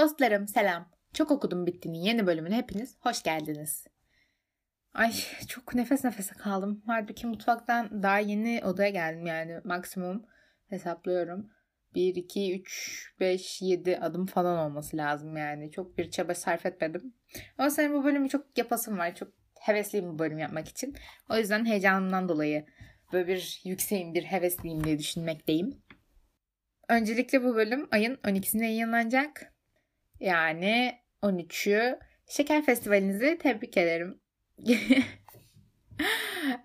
Dostlarım selam. Çok okudum bittiğinin yeni bölümüne hepiniz hoş geldiniz. Ay çok nefes nefese kaldım. Halbuki mutfaktan daha yeni odaya geldim yani maksimum hesaplıyorum. 1, 2, 3, 5, 7 adım falan olması lazım yani. Çok bir çaba sarf etmedim. Ama senin bu bölümü çok yapasım var. Çok hevesliyim bu bölüm yapmak için. O yüzden heyecanımdan dolayı böyle bir yükseğim, bir hevesliyim diye düşünmekteyim. Öncelikle bu bölüm ayın 12'sinde yayınlanacak. Yani 13'ü Şeker Festivalinizi tebrik ederim.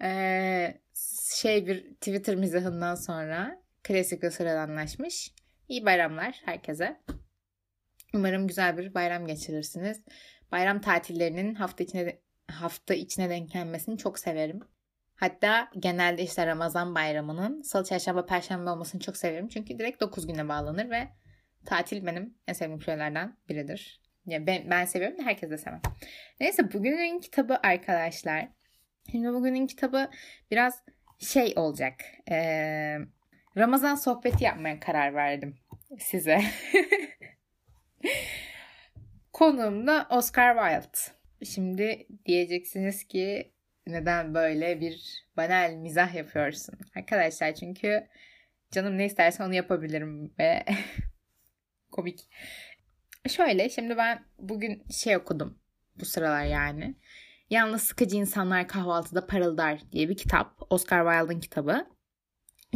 ee, şey bir Twitter mizahından sonra klasik ve sıradanlaşmış. İyi bayramlar herkese. Umarım güzel bir bayram geçirirsiniz. Bayram tatillerinin hafta içine hafta içine denk gelmesini çok severim. Hatta genelde işte Ramazan bayramının salı, çarşamba, perşembe olmasını çok severim. Çünkü direkt 9 güne bağlanır ve tatil benim en sevdiğim şeylerden biridir. Yani ben, ben seviyorum da herkes de sever. Neyse bugünün kitabı arkadaşlar. Şimdi bugünün kitabı biraz şey olacak. Ee, Ramazan sohbeti yapmaya karar verdim size. Konuğum da Oscar Wilde. Şimdi diyeceksiniz ki neden böyle bir banal mizah yapıyorsun? Arkadaşlar çünkü canım ne isterse onu yapabilirim ve komik. Şöyle şimdi ben bugün şey okudum bu sıralar yani. Yalnız Sıkıcı İnsanlar Kahvaltıda Parıldar diye bir kitap. Oscar Wilde'ın kitabı.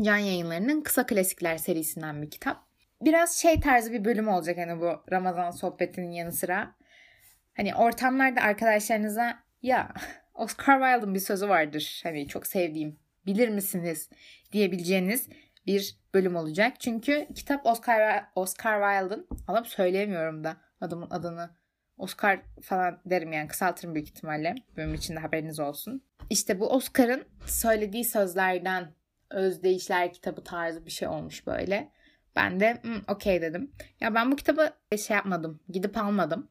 Can Yayınları'nın Kısa Klasikler serisinden bir kitap. Biraz şey tarzı bir bölüm olacak hani bu Ramazan sohbetinin yanı sıra. Hani ortamlarda arkadaşlarınıza ya Oscar Wilde'ın bir sözü vardır. Hani çok sevdiğim. Bilir misiniz diyebileceğiniz bir bölüm olacak. Çünkü kitap Oscar Oscar Wilde'ın alıp söyleyemiyorum da adamın adını. Oscar falan derim yani kısaltırım büyük ihtimalle. Bölüm içinde haberiniz olsun. İşte bu Oscar'ın söylediği sözlerden özdeyişler kitabı tarzı bir şey olmuş böyle. Ben de hmm, okey dedim. Ya ben bu kitabı şey yapmadım. Gidip almadım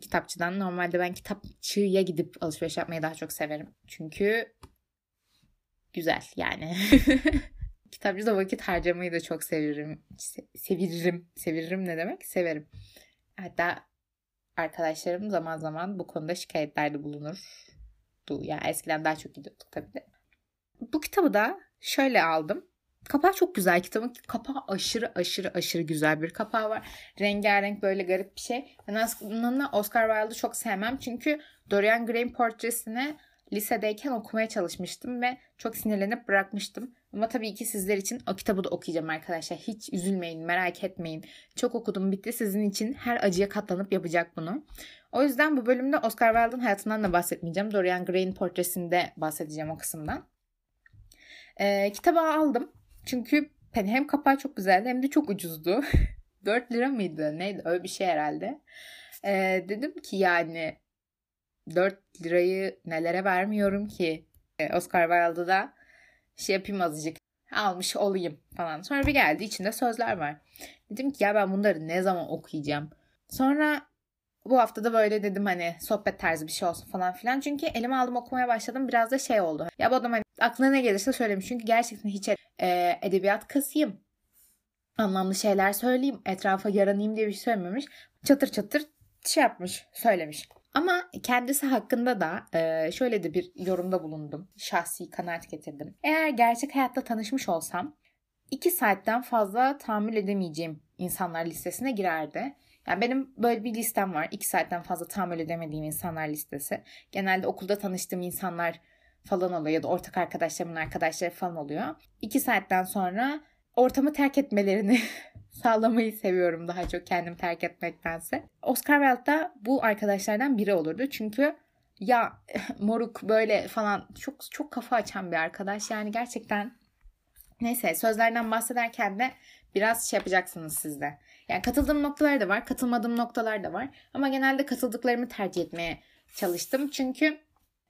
kitapçıdan. Normalde ben kitapçıya gidip alışveriş yapmayı daha çok severim. Çünkü güzel yani. Kitapçıda vakit harcamayı da çok severim. Se- seviririm. Seviririm ne demek? Severim. Hatta arkadaşlarım zaman zaman bu konuda şikayetlerde bulunur. Yani eskiden daha çok gidiyorduk tabii de. Bu kitabı da şöyle aldım. Kapağı çok güzel kitabın. Kapağı aşırı aşırı aşırı güzel bir kapağı var. Rengarenk böyle garip bir şey. Ben aslında Oscar Wilde'ı çok sevmem. Çünkü Dorian Gray'in portresini lisedeyken okumaya çalışmıştım ve çok sinirlenip bırakmıştım. Ama tabii ki sizler için o kitabı da okuyacağım arkadaşlar. Hiç üzülmeyin, merak etmeyin. Çok okudum bitti. Sizin için her acıya katlanıp yapacak bunu. O yüzden bu bölümde Oscar Wilde'ın hayatından da bahsetmeyeceğim. Dorian Gray'in portresinde bahsedeceğim o kısımdan. Ee, kitabı aldım. Çünkü hani hem kapağı çok güzeldi hem de çok ucuzdu. 4 lira mıydı? Neydi? Öyle bir şey herhalde. Ee, dedim ki yani 4 lirayı nelere vermiyorum ki? Ee, Oscar Wilde'da da şey yapayım azıcık almış olayım falan. Sonra bir geldi içinde sözler var. Dedim ki ya ben bunları ne zaman okuyacağım? Sonra bu hafta da böyle dedim hani sohbet tarzı bir şey olsun falan filan. Çünkü elime aldım okumaya başladım biraz da şey oldu. Ya bu adam hani aklına ne gelirse söylemiş. Çünkü gerçekten hiç e, edebiyat kasıyım. Anlamlı şeyler söyleyeyim. Etrafa yaranayım diye bir şey söylememiş. Çatır çatır şey yapmış, söylemiş. Ama kendisi hakkında da e, şöyle de bir yorumda bulundum. Şahsi kanaat getirdim. Eğer gerçek hayatta tanışmış olsam 2 saatten fazla tahammül edemeyeceğim insanlar listesine girerdi. Yani benim böyle bir listem var. 2 saatten fazla tahammül edemediğim insanlar listesi. Genelde okulda tanıştığım insanlar falan oluyor ya da ortak arkadaşlarımın arkadaşları falan oluyor. 2 saatten sonra ortamı terk etmelerini sağlamayı seviyorum daha çok kendim terk etmektense. Oscar Wilde da bu arkadaşlardan biri olurdu. Çünkü ya moruk böyle falan çok çok kafa açan bir arkadaş. Yani gerçekten neyse sözlerden bahsederken de biraz şey yapacaksınız siz de. Yani katıldığım noktalar da var, katılmadığım noktalar da var. Ama genelde katıldıklarımı tercih etmeye çalıştım. Çünkü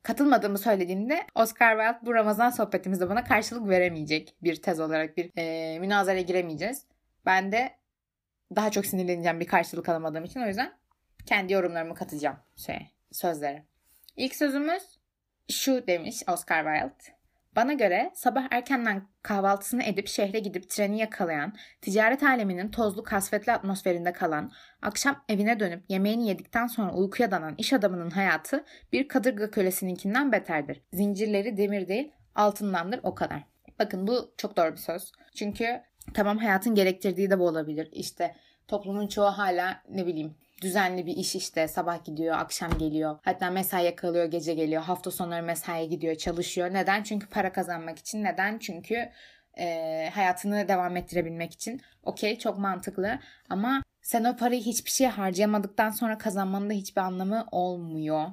katılmadığımı söylediğimde Oscar Wilde bu Ramazan sohbetimizde bana karşılık veremeyecek bir tez olarak bir e, münazara giremeyeceğiz. Ben de daha çok sinirleneceğim bir karşılık alamadığım için o yüzden kendi yorumlarımı katacağım şey, sözlere. İlk sözümüz şu demiş Oscar Wilde. Bana göre sabah erkenden kahvaltısını edip şehre gidip treni yakalayan, ticaret aleminin tozlu kasvetli atmosferinde kalan, akşam evine dönüp yemeğini yedikten sonra uykuya dalan iş adamının hayatı bir kadırga kölesininkinden beterdir. Zincirleri demir değil altındandır o kadar. Bakın bu çok doğru bir söz. Çünkü tamam hayatın gerektirdiği de bu olabilir. İşte toplumun çoğu hala ne bileyim düzenli bir iş işte sabah gidiyor akşam geliyor. Hatta mesaiye kalıyor gece geliyor hafta sonları mesaiye gidiyor çalışıyor. Neden? Çünkü para kazanmak için. Neden? Çünkü e, hayatını devam ettirebilmek için. Okey çok mantıklı. Ama sen o parayı hiçbir şeye harcayamadıktan sonra kazanmanın da hiçbir anlamı olmuyor.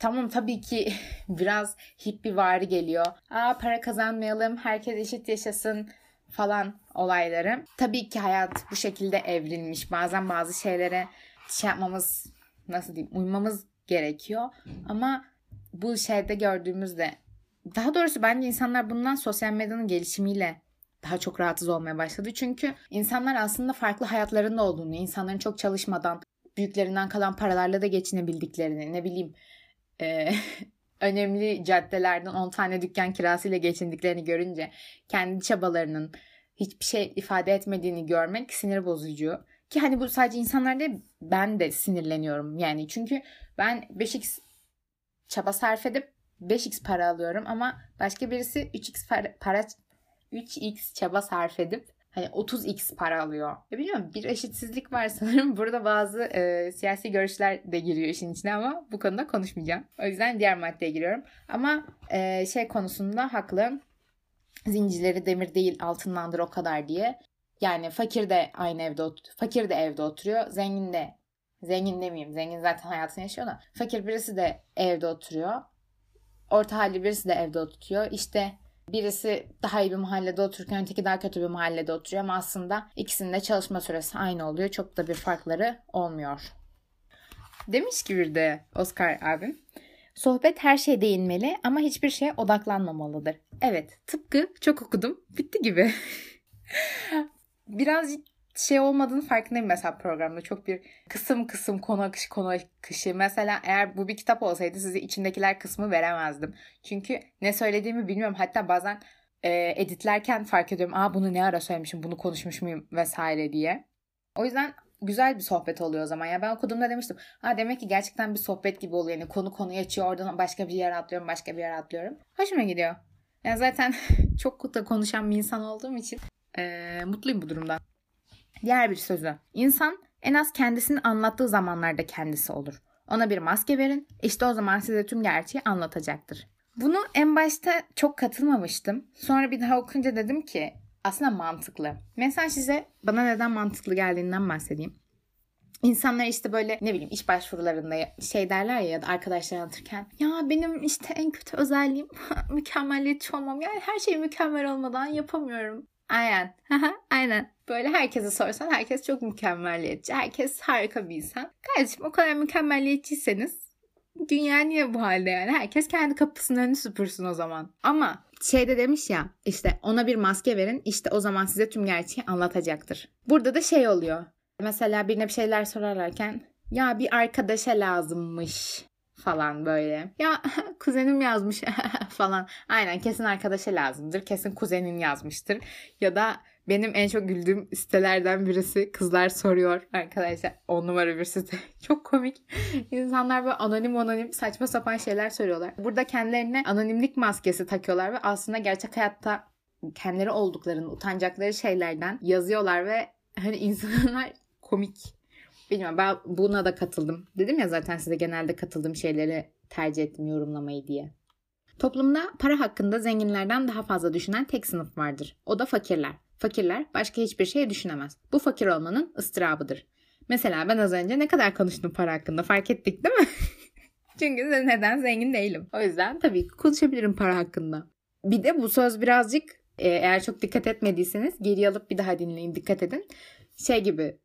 Tamam tabii ki biraz hippie vari geliyor. Aa para kazanmayalım, herkes eşit yaşasın falan olayları. Tabii ki hayat bu şekilde evrilmiş. Bazen bazı şeylere şey yapmamız nasıl diyeyim uymamız gerekiyor. Ama bu şeyde gördüğümüzde daha doğrusu bence insanlar bundan sosyal medyanın gelişimiyle daha çok rahatsız olmaya başladı. Çünkü insanlar aslında farklı hayatlarında olduğunu, insanların çok çalışmadan, büyüklerinden kalan paralarla da geçinebildiklerini, ne bileyim e, önemli caddelerden 10 tane dükkan kirasıyla geçindiklerini görünce kendi çabalarının hiçbir şey ifade etmediğini görmek sinir bozucu. Ki hani bu sadece insanlar değil ben de sinirleniyorum yani. Çünkü ben 5x çaba sarf edip 5x para alıyorum ama başka birisi 3x para, para 3x çaba sarf edip hani 30x para alıyor. Ya biliyorum bir eşitsizlik var sanırım. Burada bazı e, siyasi görüşler de giriyor işin içine ama bu konuda konuşmayacağım. O yüzden diğer maddeye giriyorum. Ama e, şey konusunda haklı. Zincirleri demir değil altınlandır o kadar diye. Yani fakir de aynı evde fakir de evde oturuyor. Zengin de zengin demeyeyim. Zengin zaten hayatını yaşıyor da. Fakir birisi de evde oturuyor. Orta halli birisi de evde oturuyor. İşte birisi daha iyi bir mahallede otururken öteki daha kötü bir mahallede oturuyor ama aslında ikisinin de çalışma süresi aynı oluyor. Çok da bir farkları olmuyor. Demiş ki bir de Oscar abim. Sohbet her şeye değinmeli ama hiçbir şeye odaklanmamalıdır. Evet tıpkı çok okudum bitti gibi. birazcık şey olmadığını farkındayım mesela programda. Çok bir kısım kısım konu akışı konu akışı. Mesela eğer bu bir kitap olsaydı size içindekiler kısmı veremezdim. Çünkü ne söylediğimi bilmiyorum. Hatta bazen e, editlerken fark ediyorum. Aa bunu ne ara söylemişim, bunu konuşmuş muyum vesaire diye. O yüzden güzel bir sohbet oluyor o zaman. Ya ben okuduğumda demiştim. Ha demek ki gerçekten bir sohbet gibi oluyor. Yani konu konuyu açıyor. Oradan başka bir yere atlıyorum, başka bir yere atlıyorum. Hoşuma gidiyor. Yani zaten çok da konuşan bir insan olduğum için e, mutluyum bu durumdan. Diğer bir sözü. İnsan en az kendisini anlattığı zamanlarda kendisi olur. Ona bir maske verin, işte o zaman size tüm gerçeği anlatacaktır. Bunu en başta çok katılmamıştım. Sonra bir daha okunca dedim ki aslında mantıklı. Mesela size bana neden mantıklı geldiğinden bahsedeyim. İnsanlar işte böyle ne bileyim iş başvurularında şey derler ya ya da arkadaşlar anlatırken ya benim işte en kötü özelliğim mükemmeliyetçi olmam. Yani her şey mükemmel olmadan yapamıyorum. Aynen. Aynen. Böyle herkese sorsan herkes çok mükemmelliyetçi. Herkes harika bir insan. Kardeşim o kadar mükemmelliyetçiyseniz dünya niye bu halde yani? Herkes kendi kapısının önünü süpürsün o zaman. Ama şeyde demiş ya işte ona bir maske verin işte o zaman size tüm gerçeği anlatacaktır. Burada da şey oluyor. Mesela birine bir şeyler sorarlarken ya bir arkadaşa lazımmış falan böyle. Ya kuzenim yazmış falan. Aynen kesin arkadaşa lazımdır. Kesin kuzenin yazmıştır. Ya da benim en çok güldüğüm sitelerden birisi kızlar soruyor arkadaşlar. On numara bir site. Çok komik. İnsanlar böyle anonim anonim saçma sapan şeyler soruyorlar. Burada kendilerine anonimlik maskesi takıyorlar ve aslında gerçek hayatta kendileri olduklarını utanacakları şeylerden yazıyorlar ve hani insanlar komik Bilmiyorum ben buna da katıldım. Dedim ya zaten size genelde katıldığım şeyleri tercih ettim yorumlamayı diye. Toplumda para hakkında zenginlerden daha fazla düşünen tek sınıf vardır. O da fakirler. Fakirler başka hiçbir şey düşünemez. Bu fakir olmanın ıstırabıdır. Mesela ben az önce ne kadar konuştum para hakkında fark ettik değil mi? Çünkü neden zengin değilim. O yüzden tabii ki konuşabilirim para hakkında. Bir de bu söz birazcık e, eğer çok dikkat etmediyseniz geri alıp bir daha dinleyin dikkat edin. Şey gibi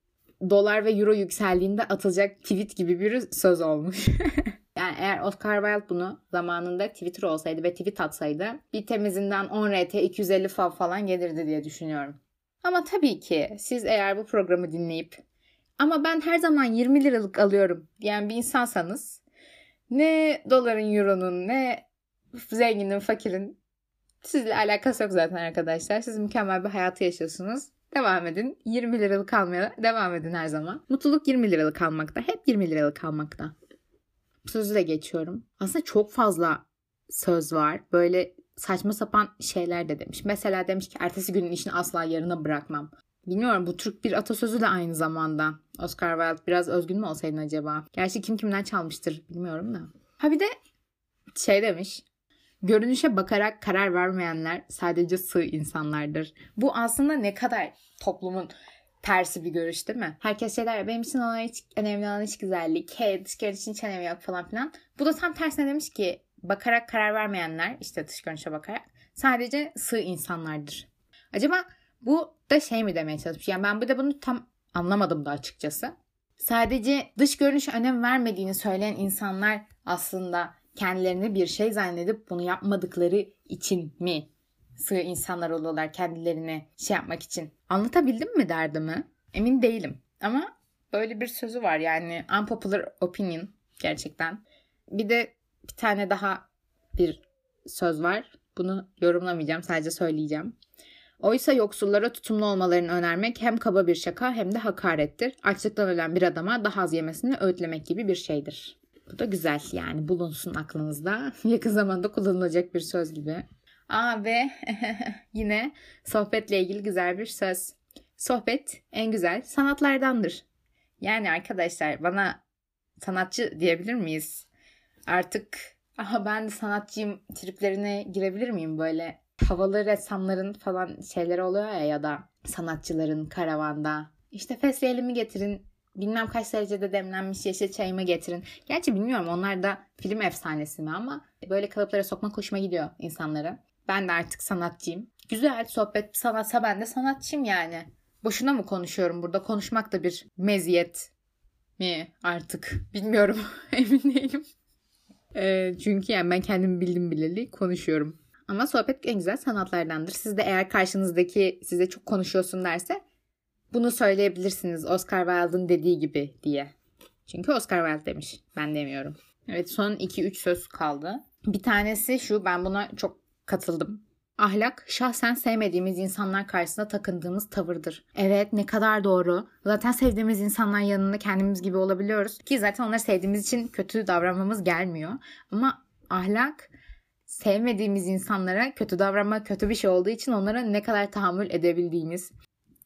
dolar ve euro yükseldiğinde atılacak tweet gibi bir söz olmuş. yani eğer Oscar Wilde bunu zamanında Twitter olsaydı ve tweet atsaydı bir temizinden 10 RT 250 fav falan gelirdi diye düşünüyorum. Ama tabii ki siz eğer bu programı dinleyip ama ben her zaman 20 liralık alıyorum diyen bir insansanız ne doların, euronun, ne zenginin, fakirin Sizle alakası yok zaten arkadaşlar. Siz mükemmel bir hayatı yaşıyorsunuz. Devam edin. 20 liralık almaya devam edin her zaman. Mutluluk 20 liralık almakta. Hep 20 liralık almakta. Sözü de geçiyorum. Aslında çok fazla söz var. Böyle saçma sapan şeyler de demiş. Mesela demiş ki ertesi günün işini asla yarına bırakmam. Bilmiyorum bu Türk bir atasözü de aynı zamanda. Oscar Wilde biraz özgün mü olsaydın acaba? Gerçi kim kimden çalmıştır bilmiyorum da. Ha bir de şey demiş. Görünüşe bakarak karar vermeyenler sadece sığ insanlardır. Bu aslında ne kadar toplumun tersi bir görüş değil mi? Herkes şey der ya benim için olan hiç önemli olan iç güzellik, hey dış görünüş için hiç önemi yok falan filan. Bu da tam tersine demiş ki bakarak karar vermeyenler işte dış görünüşe bakarak sadece sığ insanlardır. Acaba bu da şey mi demeye çalışmış? Yani ben bu da bunu tam anlamadım da açıkçası. Sadece dış görünüşe önem vermediğini söyleyen insanlar aslında kendilerini bir şey zannedip bunu yapmadıkları için mi sığ insanlar oluyorlar kendilerini şey yapmak için? Anlatabildim mi derdimi? Emin değilim. Ama böyle bir sözü var yani unpopular opinion gerçekten. Bir de bir tane daha bir söz var. Bunu yorumlamayacağım sadece söyleyeceğim. Oysa yoksullara tutumlu olmalarını önermek hem kaba bir şaka hem de hakarettir. Açlıktan ölen bir adama daha az yemesini öğütlemek gibi bir şeydir. Bu da güzel yani bulunsun aklınızda. Yakın zamanda kullanılacak bir söz gibi. Aa ve yine sohbetle ilgili güzel bir söz. Sohbet en güzel sanatlardandır. Yani arkadaşlar bana sanatçı diyebilir miyiz? Artık aha ben de sanatçıyım triplerine girebilir miyim böyle? Havalı ressamların falan şeyleri oluyor ya ya da sanatçıların karavanda. İşte fesleğenimi getirin bilmem kaç derecede demlenmiş yeşil çayımı getirin. Gerçi bilmiyorum onlar da film efsanesi mi ama böyle kalıplara sokmak hoşuma gidiyor insanlara. Ben de artık sanatçıyım. Güzel sohbet sanatsa ben de sanatçıyım yani. Boşuna mı konuşuyorum burada? Konuşmak da bir meziyet mi artık? Bilmiyorum. Emin değilim. E, çünkü yani ben kendimi bildim bileli konuşuyorum. Ama sohbet en güzel sanatlardandır. Siz de eğer karşınızdaki size çok konuşuyorsun derse bunu söyleyebilirsiniz Oscar Wilde'ın dediği gibi diye. Çünkü Oscar Wilde demiş. Ben demiyorum. Evet son 2-3 söz kaldı. Bir tanesi şu ben buna çok katıldım. Ahlak şahsen sevmediğimiz insanlar karşısında takındığımız tavırdır. Evet ne kadar doğru. Zaten sevdiğimiz insanlar yanında kendimiz gibi olabiliyoruz. Ki zaten onları sevdiğimiz için kötü davranmamız gelmiyor. Ama ahlak sevmediğimiz insanlara kötü davranma kötü bir şey olduğu için onlara ne kadar tahammül edebildiğimiz,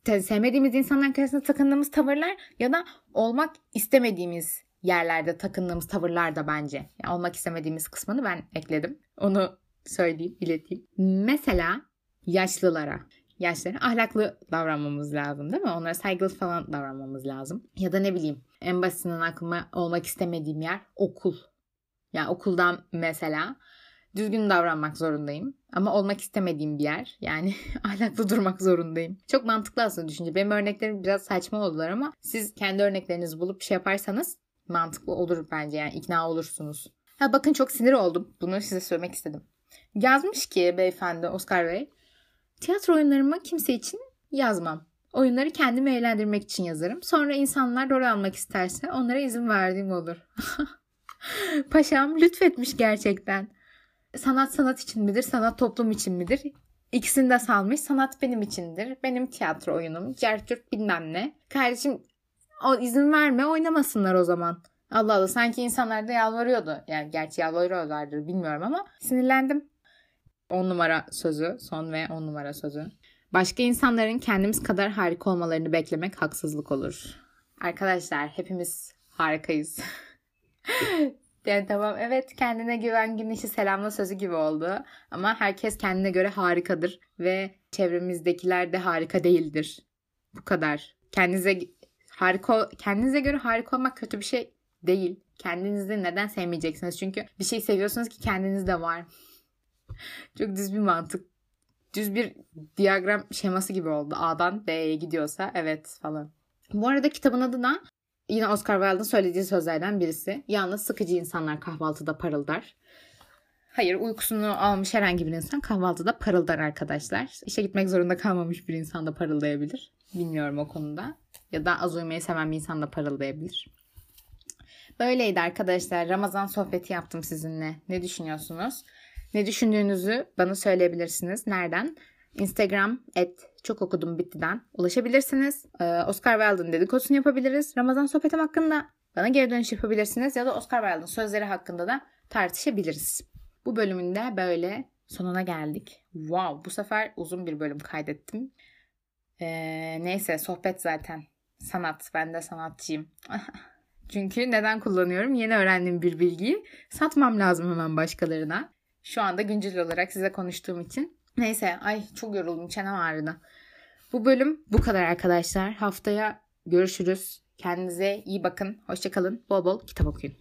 sevmediğimiz insanlar karşısında takındığımız tavırlar ya da olmak istemediğimiz yerlerde takındığımız tavırlar da bence. Yani olmak istemediğimiz kısmını ben ekledim. Onu söyleyeyim, ileteyim. Mesela yaşlılara. Yaşlara ahlaklı davranmamız lazım değil mi? Onlara saygılı falan davranmamız lazım. Ya da ne bileyim en basitinden aklıma olmak istemediğim yer okul. Yani okuldan mesela düzgün davranmak zorundayım. Ama olmak istemediğim bir yer. Yani ahlaklı durmak zorundayım. Çok mantıklı aslında düşünce. Benim örneklerim biraz saçma oldular ama siz kendi örneklerinizi bulup bir şey yaparsanız mantıklı olur bence. Yani ikna olursunuz. Ha bakın çok sinir oldum. Bunu size söylemek istedim. Yazmış ki beyefendi Oscar Bey. Tiyatro oyunlarımı kimse için yazmam. Oyunları kendimi eğlendirmek için yazarım. Sonra insanlar rol almak isterse onlara izin verdiğim olur. Paşam lütfetmiş gerçekten sanat sanat için midir, sanat toplum için midir? İkisini de salmış. Sanat benim içindir. Benim tiyatro oyunum. Cercürt bilmem ne. Kardeşim o izin verme oynamasınlar o zaman. Allah Allah sanki insanlar da yalvarıyordu. Yani gerçi yalvarıyorlardır bilmiyorum ama sinirlendim. 10 numara sözü. Son ve 10 numara sözü. Başka insanların kendimiz kadar harika olmalarını beklemek haksızlık olur. Arkadaşlar hepimiz harikayız. Yani tamam evet kendine güven güneşi selamla sözü gibi oldu. Ama herkes kendine göre harikadır ve çevremizdekiler de harika değildir. Bu kadar. Kendinize harika kendinize göre harika olmak kötü bir şey değil. Kendinizi neden sevmeyeceksiniz? Çünkü bir şey seviyorsunuz ki kendinizde var. Çok düz bir mantık. Düz bir diyagram şeması gibi oldu. A'dan B'ye gidiyorsa evet falan. Bu arada kitabın adı da Yine Oscar Wilde'ın söylediği sözlerden birisi. Yalnız sıkıcı insanlar kahvaltıda parıldar. Hayır uykusunu almış herhangi bir insan kahvaltıda parıldar arkadaşlar. İşe gitmek zorunda kalmamış bir insan da parıldayabilir. Bilmiyorum o konuda. Ya da az uyumayı seven bir insan da parıldayabilir. Böyleydi arkadaşlar. Ramazan sohbeti yaptım sizinle. Ne düşünüyorsunuz? Ne düşündüğünüzü bana söyleyebilirsiniz. Nereden? Instagram et çok okudum bittiden ulaşabilirsiniz. Ee, Oscar Wilde'ın dedikodusunu yapabiliriz. Ramazan sohbetim hakkında bana geri dönüş yapabilirsiniz. Ya da Oscar Wilde'ın sözleri hakkında da tartışabiliriz. Bu bölümün de böyle sonuna geldik. Wow bu sefer uzun bir bölüm kaydettim. Ee, neyse sohbet zaten. Sanat. Ben de sanatçıyım. Çünkü neden kullanıyorum? Yeni öğrendiğim bir bilgiyi satmam lazım hemen başkalarına. Şu anda güncel olarak size konuştuğum için. Neyse ay çok yoruldum çenem ağrıdı. Bu bölüm bu kadar arkadaşlar. Haftaya görüşürüz. Kendinize iyi bakın. Hoşçakalın. Bol bol kitap okuyun.